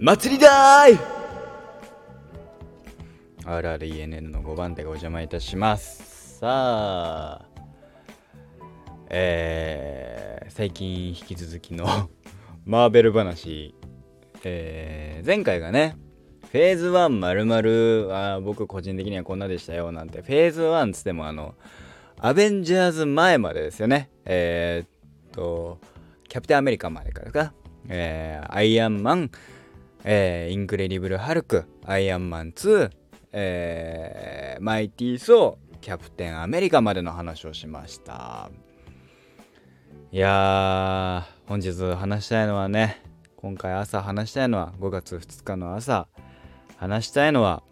祭りだーい。RRENN の5番手がお邪魔いたします。さあえー、最近引き続きの マーベル話。えー、前回がねフェーズ1まるまる僕個人的にはこんなでしたよなんて。フェーズ1つってもあのアベンジャーズ前までですよね。えー、っとキャプテンアメリカまでからか。えー、アイアンマンえー、インクレディブル・ハルク、アイアンマン2、えー、マイティー・ソー、キャプテン・アメリカまでの話をしました。いやー、本日話したいのはね、今回朝話したいのは、5月2日の朝、話したいのは、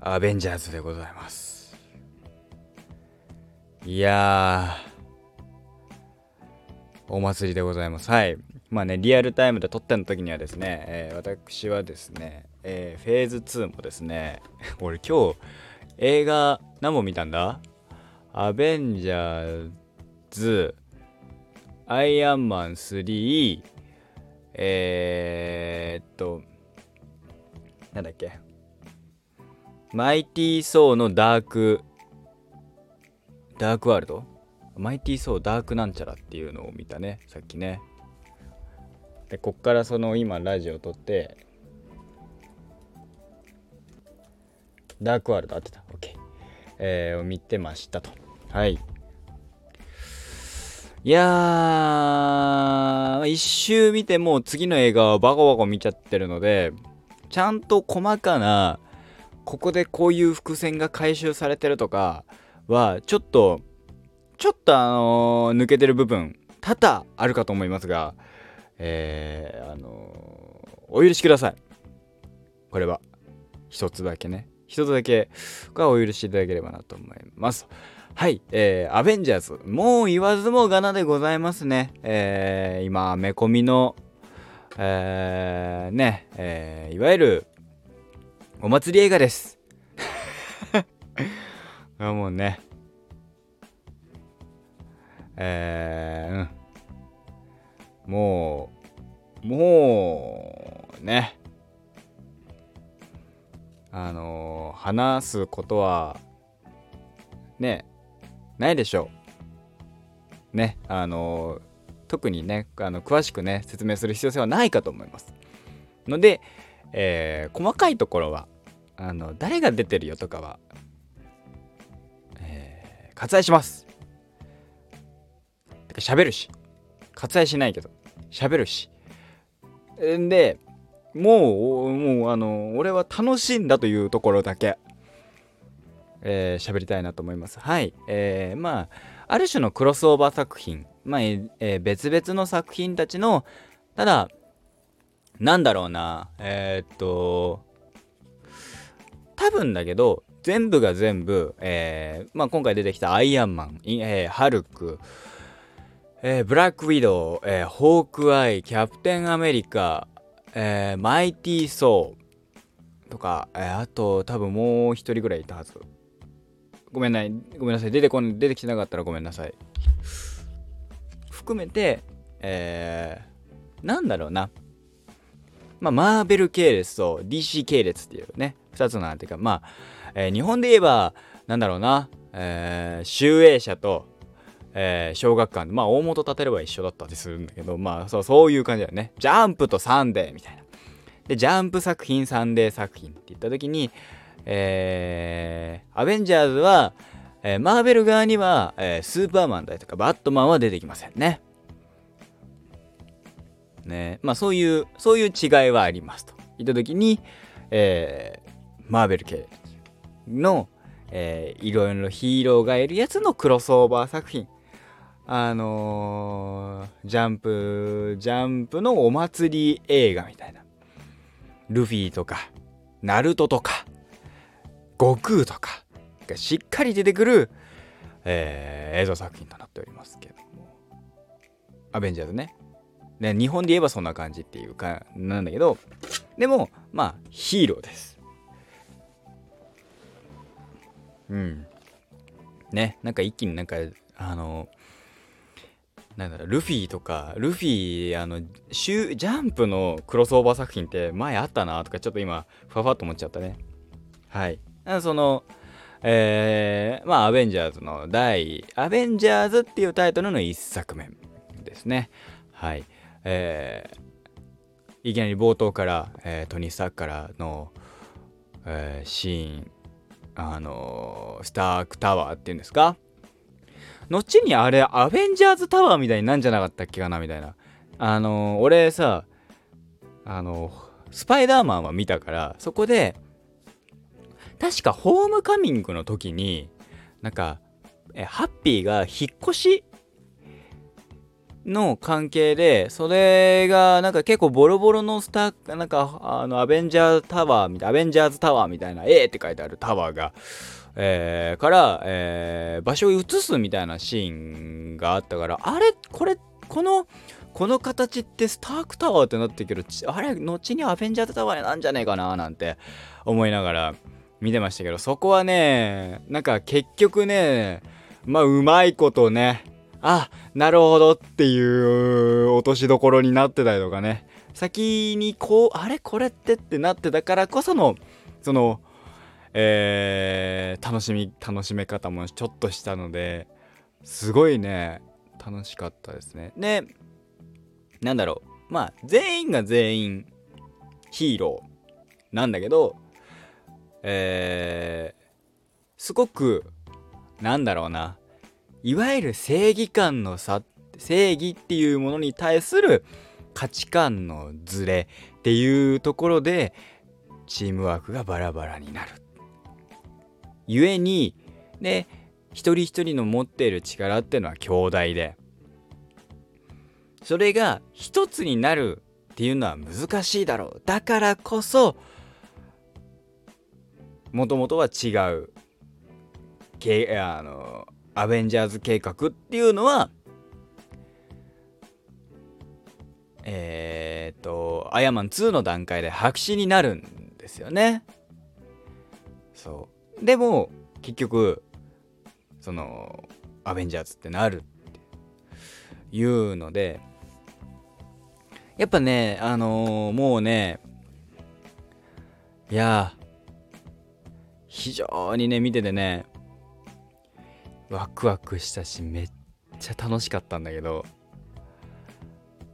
アベンジャーズでございます。いやー、お祭りでございます。はい。まあね、リアルタイムで撮っての時にはですね、えー、私はですね、えー、フェーズ2もですね、俺今日映画何本見たんだ？アベンジャーズ、アイアンマン3、えー、っと、なんだっけ、マイティー・ソーのダーク、ダークワールド？マイティー・ソーダークなんちゃらっていうのを見たね、さっきね。でこっからその今ラジオ撮ってダークワールド合ってた。OK えー、を見てましたと。はい。いやー一周見ても次の映画はバコバコ見ちゃってるのでちゃんと細かなここでこういう伏線が回収されてるとかはちょっとちょっとあのー、抜けてる部分多々あるかと思いますがえー、あのお許しください。これは、一つだけね。一つだけがお許しいただければなと思います。はい、えー、アベンジャーズ。もう言わずもがなでございますね。えー、今、め込みの、えー、ね、えー、いわゆる、お祭り映画です。もうね、えー、うん。もう、もう、ね。あのー、話すことは、ね、ないでしょう。ね、あのー、特にね、あの詳しくね、説明する必要性はないかと思います。ので、えー、細かいところは、あの、誰が出てるよとかは、えー、割愛します。てか喋るし。割愛しないけど。喋るし。んで、もう、もう、あの、俺は楽しんだというところだけ、えー、喋りたいなと思います。はい。えー、まあ、ある種のクロスオーバー作品、まあ、えー、別々の作品たちの、ただ、なんだろうな、えー、っと、多分だけど、全部が全部、えー、まあ、今回出てきたアイアンマン、えー、ハルク、えー、ブラックウィドウ、えー、ホークアイ、キャプテンアメリカ、えー、マイティー・ソーとか、えー、あと多分もう一人ぐらいいたはず。ごめんない、ごめんなさい、出てこん、出てきてなかったらごめんなさい。含めて、えー、なんだろうな。まあ、マーベル系列と DC 系列っていうね、二つのなんていうか、まあ、えー、日本で言えば、なんだろうな、えー、集英社と、えー、小学館でまあ大元立てれば一緒だったりするんだけどまあそうそういう感じだよね。ジャンプとサンデーみたいな。でジャンプ作品サンデー作品って言った時にえー、アベンジャーズは、えー、マーベル側には、えー、スーパーマンだとかバットマンは出てきませんね。ね。まあそういうそういう違いはありますと。言った時に、えー、マーベル系の、えー、いろいろヒーローがいるやつのクロスオーバー作品。あのー、ジャンプ、ジャンプのお祭り映画みたいな。ルフィとか、ナルトとか、悟空とかがしっかり出てくる、えー、映像作品となっておりますけども。アベンジャーズね。ね、日本で言えばそんな感じっていうか、なんだけど、でも、まあ、ヒーローです。うん。ね、なんか一気になんか、あのーなんだろうルフィとかルフィあのシュジャンプのクロスオーバー作品って前あったなとかちょっと今ふわふわっと思っちゃったね。はい。そのえー、まあアベンジャーズの第アベンジャーズっていうタイトルの1作目ですね。はい。えー、いきなり冒頭から、えー、トニー・スタークからの、えー、シーンあのー、スタークタワーっていうんですか？後にあれアベンジャーズタワーみたいになんじゃなかったっけかなみたいな。あのー、俺さあのー、スパイダーマンは見たからそこで確かホームカミングの時になんかえハッピーが引っ越しの関係でそれがなんか結構ボロボロのスターなんかあのアベンジャーズタワーみたいなアベンジャーズタワーみたいな A って書いてあるタワーがえー、から、えー、場所を移すみたいなシーンがあったからあれ？これこのこの形ってスタークタワーってなってる。けどあれ？後にアベンジャーズタワーなんじゃねえかななんて思いながら見てましたけど。そこはねなんか結局ねまあうまいことねあなるほどっていう落としどころになってたりとかね。先にこうあれ？これってってなってたからこそのそのえー、楽しみ楽しめ方もちょっとしたのですごいね楽しかったですね。でなんだろう。まあ全員が全員ヒーローなんだけどえー、すごくなんだろうな。いわゆる正義感の差正義っていうものに対する価値観のズレっていうところでチームワークがバラバラになる。ゆえにで一人一人の持っている力っていうのは強大で。それが一つになるっていうのは難しいだろう。だからこそもともとは違うあのアベンジャーズ計画っていうのはえっ、とアヤマン2の段階で白紙になるんですよね。そう。でも結局そのアベンジャーズってなるっていうのでやっぱねあのー、もうねいや非常にね見ててねワクワクしたしめっちゃ楽しかったんだけど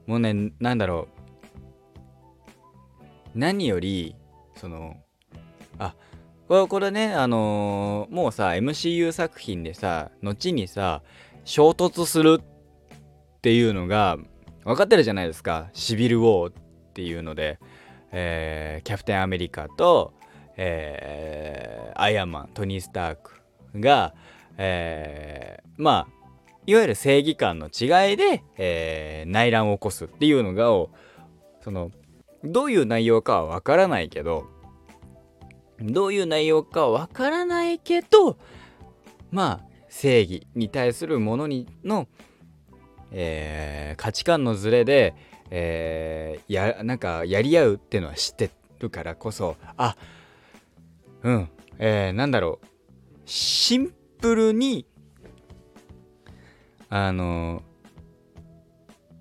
もうねなんだろう何よりそのあこれこれねあのー、もうさ MCU 作品でさ後にさ衝突するっていうのが分かってるじゃないですか。シビル・ウォーっていうので、えー、キャプテンアメリカと、えー、アイアンマントニー・スタークが、えー、まあいわゆる正義感の違いで、えー、内乱を起こすっていうのがそのどういう内容かは分からないけどどういう内容かわからないけどまあ正義に対するものにの、えー、価値観のズレで、えー、やなんかやり合うっていうのは知ってるからこそあうんえー、なんだろう。シンプルにあの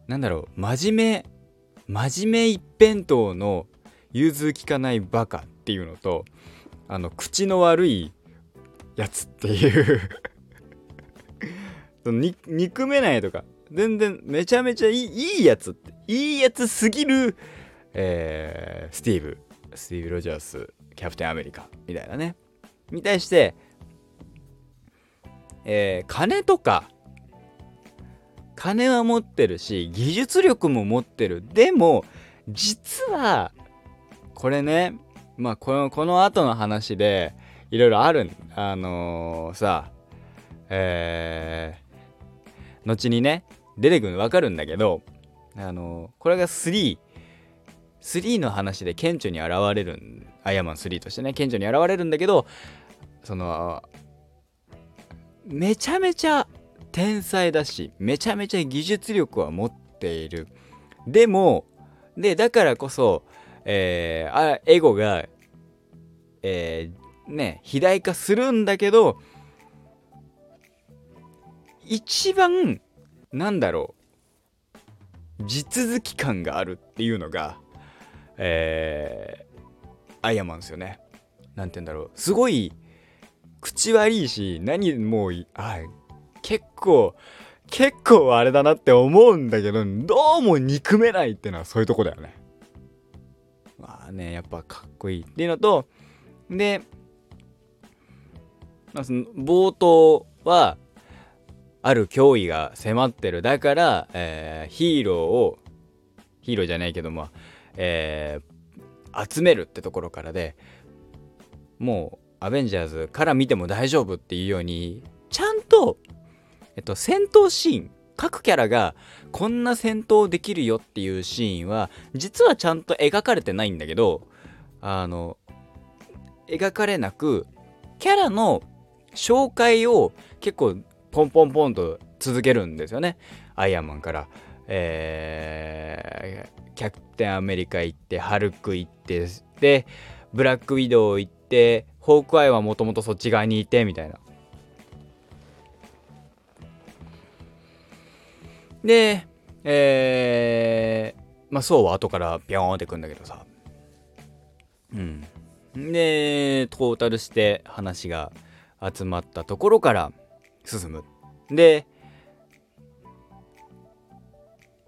なんだろう。真面目真面目一辺倒の融通きかないバカっていうのとあの口の悪いやつっていう。憎めないとか。全然めちゃめちゃいいいいやつって。いいやつすぎる、えー、スティーブ。スティーブ・ロジャースキャプテンアメリカ。みたいなね。に対して、えー、金とか。金は持ってるし技術力も持ってる。でも実はこれねまあこのこの後の話でいろいろあるあのー、さえー、後にね出てくるの分かるんだけどあのー、これが3 3の話で顕著に現れるアイアマン3としてね顕著に現れるんだけどそのめちゃめちゃ天才だしめちゃめちゃ技術力は持っている。でもでだからこそえー、あエゴが、えー、ね、肥大化するんだけど、一番、なんだろう地続き感があるっていうのがえー、アイアマンですよね。何て言うんだろう。すごい口悪いし何もうあ結構結構あれだなって思うんだけどどうも憎めないっていうのはそういうとこだよね。まあねやっぱかっこいいっていうのとで、まあ、その冒頭はある脅威が迫ってる。だから、えー、ヒーローをヒーローじゃないけども、えー、集めるってところからでもうアベンジャーズから見ても大丈夫っていうようにちゃんと、えっと、戦闘シーン各キャラがこんな戦闘できるよっていうシーンは実はちゃんと描かれてないんだけどあの描かれなくキャラの紹介を結構ポンポンポンと続けるんですよね。アイアンマンから、えー、キャプテンアメリカ行ってハルク行ってでブラックウィドウ行ってホークアイはもともとそっち側にいてみたいな。でえー、まあそうは後からビョーンってくんだけどさ。うん。でトータルして話が集まったところから進む。で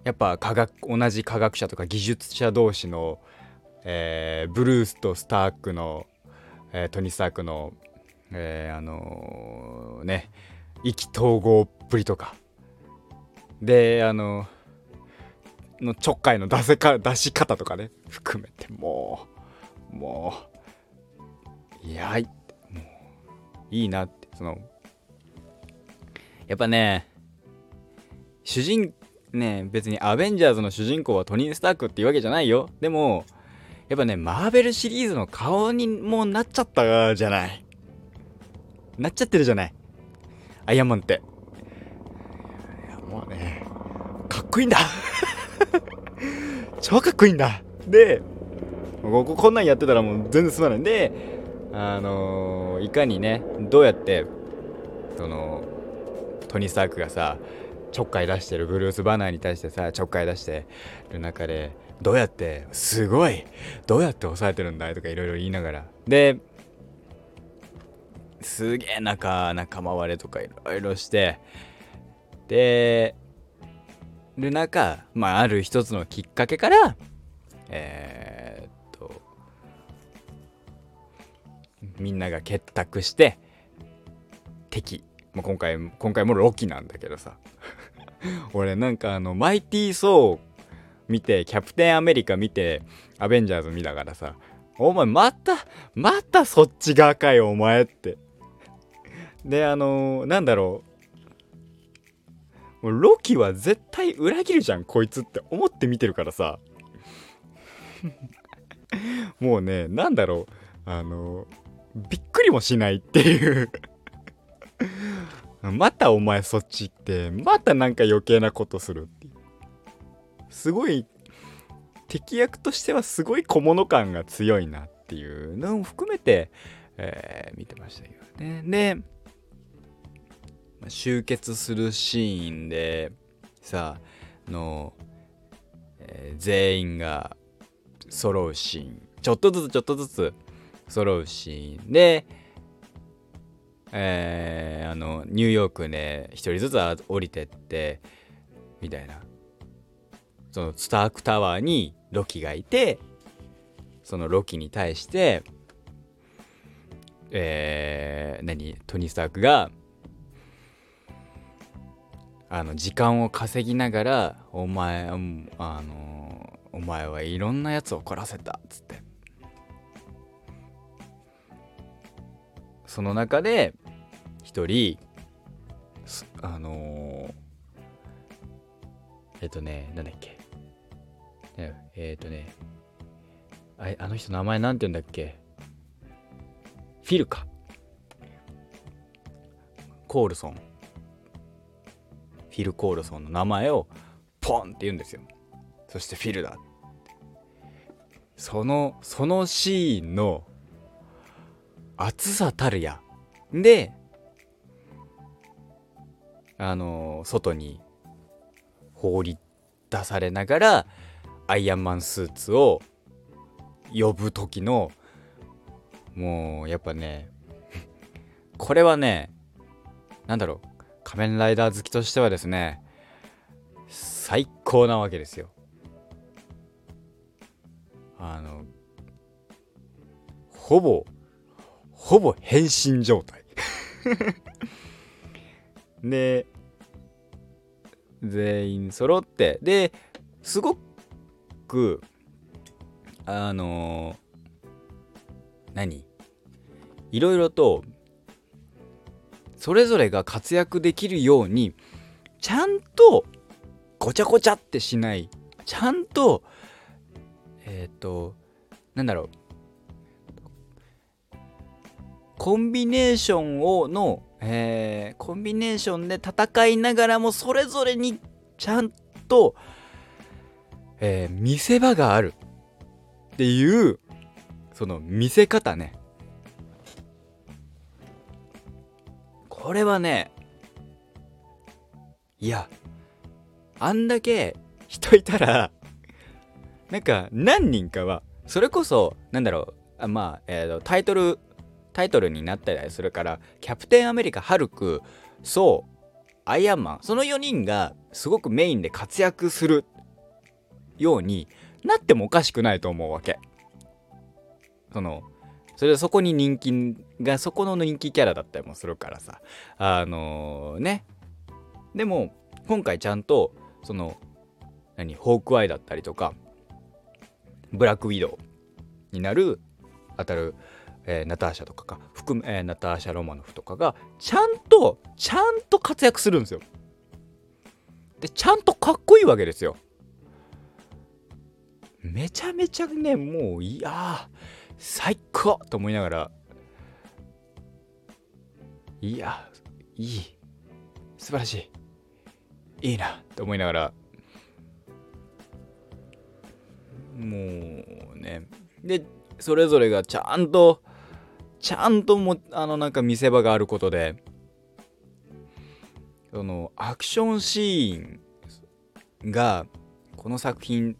やっぱ科学同じ科学者とか技術者同士の、えー、ブルースとスタークの、えー、トニー・スタークの、えー、あのね意気投合っぷりとか。であののちょっかいの出せか出し方とかね含めてもうもういやいもういいなってそのやっぱね主人ね別にアベンジャーズの主人公はトニー・スタークっていうわけじゃないよ。でもやっぱねマーベルシリーズの顔にもうなっちゃったじゃない。なっちゃってるじゃない。アイアンマンっていやもうねかっこいいんだ。超かっこいいんだ。でここんなんやってたらもう全然すまない。んであのー、いかにねどうやってそのトニー・スタークがさちょっかい出してるブルース・バナーに対してさちょっかい出してる中でどうやってすごいどうやって抑えてるんだい？とかいろいろ言いながら。ですげえ仲仲間割れとかいろいろして。でる中まあある一つのきっかけからえー、っとみんなが結託して敵。まあ、今回今回もロキなんだけどさ。俺なんかあのマイティー・ソー見てキャプテンアメリカ見てアベンジャーズ見ながらさお前またまたそっち側かよお前って。であのー、なんだろう。もうロキは絶対裏切るじゃんこいつって思って見てるからさ。もうねなんだろう。あの、びっくりもしないっていう。またお前そっち行ってまたなんか余計なことするっていう。すごい敵役としてはすごい小物感が強いなっていうのも含めて、えー、見てましたけどね。で集結するシーンでさあの、えー、全員が揃うシーン。ちょっとずつちょっとずつ揃うシーンでえー、あのニューヨークで一人ずつ降りてってみたいな。そのスタークタワーにロキがいてそのロキに対してえー、何？トニー・スタークがあの時間を稼ぎながらお前あのお前はいろんなやつを怒らせたっつって。その中で一人あの、えっとねなんだっけ。えっとねああの人名前なんて言うんだっけ。フィルかコールソン。ィル・コールソンの名前をポンって言うんですよ。そしてフィルだそのそのシーンの暑さたるや。であの外に放り出されながらアイアンマンスーツを呼ぶ時のもうやっぱね これはねなんだろう。仮面ライダー好きとしてはですね最高なわけですよ。あのほぼほぼ変身状態。で全員揃ってですごくあの、何？いろいろとそれぞれが活躍できるようにちゃんとごちゃごちゃってしない。ちゃんとえっ、ー、となんだろう。コンビネーションをの、えー、コンビネーションで戦いながらもそれぞれにちゃんと、えー、見せ場があるっていうその見せ方ね。これはねいやあんだけ人いたら なんか何人かはそれこそなんだろうあまあ、えーと、タイトルタイトルになったりするからキャプテンアメリカハルクソウアイアンマンその4人がすごくメインで活躍するようになってもおかしくないと思うわけ。そのそれでそこに人気がそこの人気キャラだったりもするからさ。あのー、ね。でも今回ちゃんとその何ホークアイだったりとかブラックウィドウになる当たる、えー、ナターシャとかが含め、えー、ナターシャ・ロマノフとかがちゃんとちゃんと活躍するんですよ。でちゃんとかっこいいわけですよ。めちゃめちゃねもういや最高と思いながらいやいい素晴らしいいいなと思いながらもうねでそれぞれがちゃんとちゃんともあのなんか見せ場があることでそのアクションシーンがこの作品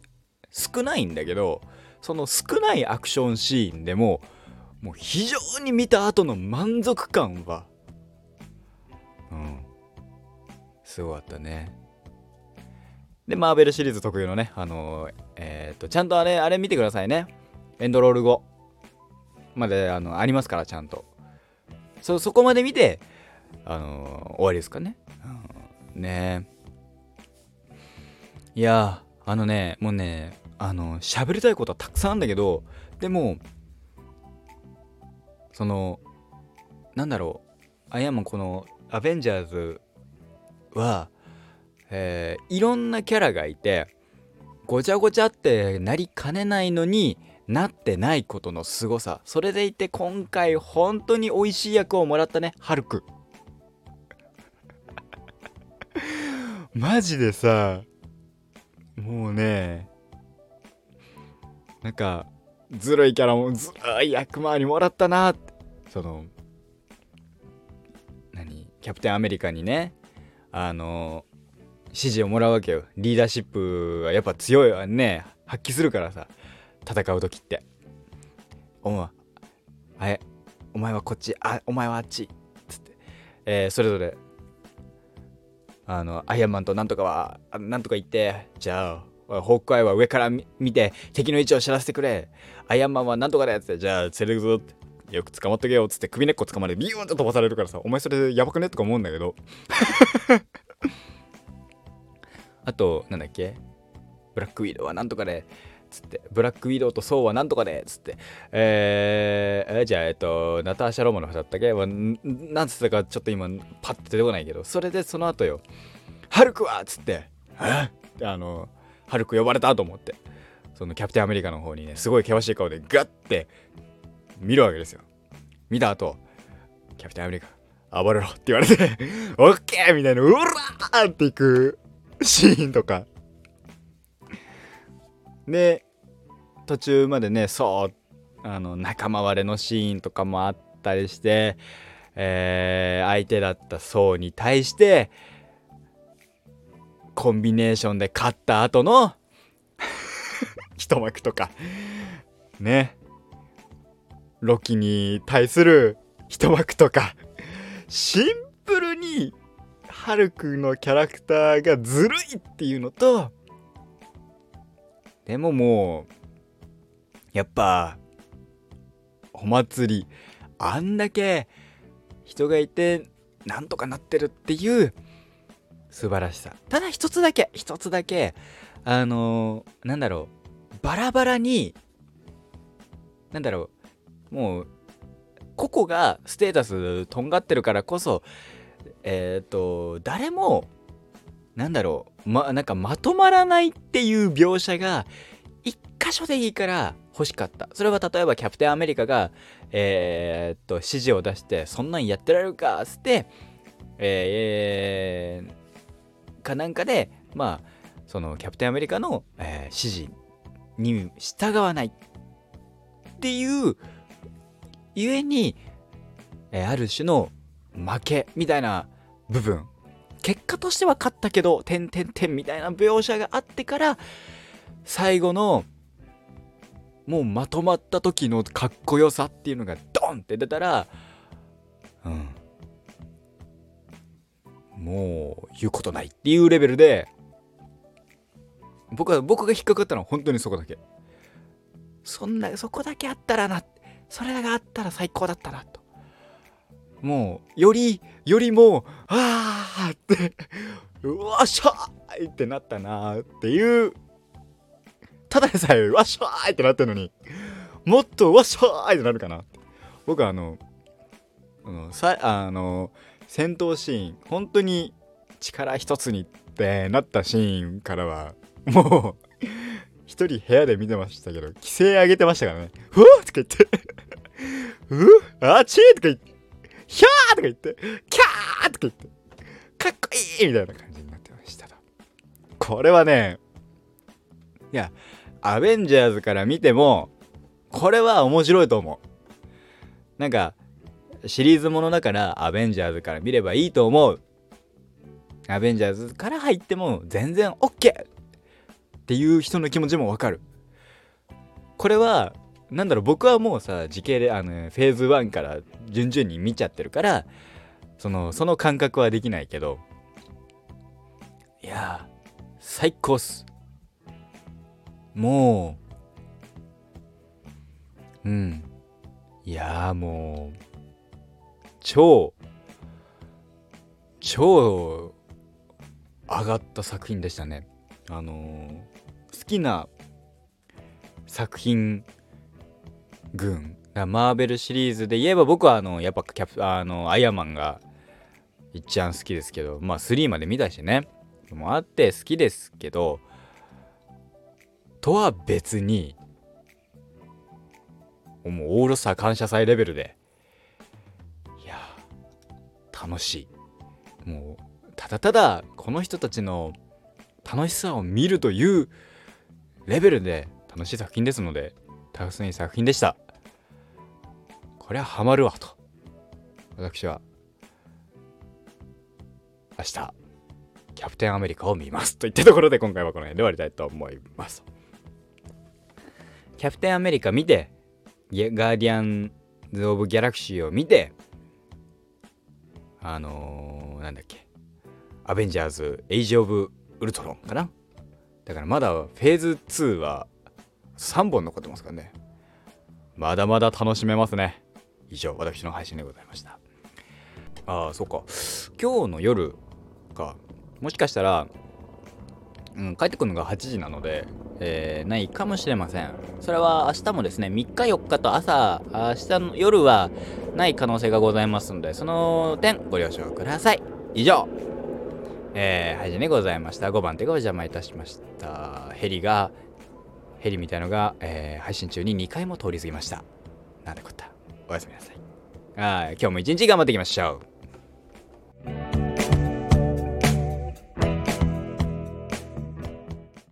少ないんだけどその少ないアクションシーンでももう非常に見た後の満足感はうんすごかったね。でマーベルシリーズ特有のねあの、えー、っとちゃんとあれあれ見てくださいね。エンドロール後。まであのありますからちゃんと。そそこまで見てあの、終わりですかね、うん、ね。いやあのねもうねあの喋りたいことはたくさんあるんだけどでもそのなんだろうアイアンマンこのアベンジャーズは、えー、いろんなキャラがいてごちゃごちゃってなりかねないのになってないことの凄さ。それでいて今回本当に美味しい役をもらったねハルク。マジでさもうねなんかずるいキャラもずるい役回りもらったなって。その何？キャプテンアメリカにねあの指示をもらうわけよ。リーダーシップはやっぱ強いわね。発揮するからさ戦う時って。お前あれお前はこっちあお前はあっち。つって、えー、それぞれあのアイアンマンとなんとかはなんとか言って。じゃあホークアイは上から見て敵の位置を知らせてくれ。アイアンマンはなんとかだよって。じゃあ連れるぞってよく捕まっとけよっつって首根っこ捕まれビューンと飛ばされるからさお前それやばくねとか思うんだけど。あとなんだっけ？ブラックウィードはなんとかでつって。ブラックウィドウとソウはなんとかでつって。えー、じゃあえっとナターシャ・ロマノフだったっけ？なんつったかちょっと今パッと出てこないけど。それでその後よ。ハルクはっつってあのハルク呼ばれたと思って。そのキャプテンアメリカの方にねすごい険しい顔でガッて見るわけですよ。見た後キャプテンアメリカ暴れろって言われて オッケーみたいなうらーっていくシーンとか。で途中までねそうあの仲間割れのシーンとかもあったりして、えー、相手だった層に対してコンビネーションで勝った後の 一幕とか。ね。ロキに対する一幕とか。シンプルにハルくんのキャラクターがずるいっていうのとでももうやっぱお祭りあんだけ人がいてなんとかなってるっていう素晴らしさ。ただ一つだけ一つだけあのー、なんだろうバラバラになんだろうもう個々がステータスとんがってるからこそえっ、ー、と誰もなんだろうまなんかまとまらないっていう描写が一箇所でいいから欲しかった。それは例えばキャプテンアメリカがえー、っと指示を出してそんなんやってられるかっつってえー、かなんかでまあそのキャプテンアメリカの、えー、指示に従わない。っていうゆえに、えー、ある種の負けみたいな部分。結果としては勝ったけど点点点みたいな描写があってから最後のもうまとまった時のかっこよさっていうのがドンって出たらうん。もう言うことないっていうレベルで僕は僕が引っかかったのは本当にそこだけ。そんなそこだけあったらなそれがあったら最高だったなと。もうよりよりもああってうわっしゃーいってなったなーっていうただでさえわっしゃーいってなってるのにもっとわっしゃーいってなるかな僕はあのあのさあの戦闘シーン本当に力一つにってなったシーンからはもう一人部屋で見てましたけど規制上げてましたからね「ふわ!」とか言って「うあちー!」とか言って「ひゃー!」とか言って「キャー!」とか言って「かっこいい!」みたいな感じになってましたとこれはねいやアベンジャーズから見てもこれは面白いと思うなんかシリーズものだからアベンジャーズから見ればいいと思う。アベンジャーズから入っても全然 OK っていう人の気持ちもわかる。これはなんだろう僕はもうさ時系であのフェーズ1から順々に見ちゃってるからそのその感覚はできないけど。いや最高っす。もううん。いやもう。超超上がった作品でしたね。あのー、好きな作品群。マーベルシリーズで言えば僕はあのやっぱキャプあのアイアンマンが一番好きですけどまあ3まで見たしね。もあって好きですけどとは別にもうオールスター感謝祭レベルで楽しい。もうただただこの人たちの楽しさを見るというレベルで楽しい作品ですので楽しい作品でした。これはハマるわと。私は明日キャプテンアメリカを見ます。といったところで今回はこの辺で終わりたいと思います。キャプテンアメリカ見て、ガーディアンズ・オブ・ギャラクシーを見て、あのー、なんだっけ、アベンジャーズ・エイジ・オブ・ウルトロンかなだからまだフェーズ2は3本残ってますからね。まだまだ楽しめますね。以上、私の配信でございました。ああ、そっか。今日の夜か、もしかしたら、うん、帰ってくるのが8時なので、えー、ないかもしれません。それは明日もですね、3日4日と朝、明日の夜はない可能性がございますので、その点ご了承ください。以上、えー、配信でございました。5番手がお邪魔いたしました。ヘリが、ヘリみたいのが、えー、配信中に2回も通り過ぎました。なんてこった。おやすみなさい。あ今日も一日頑張っていきましょう。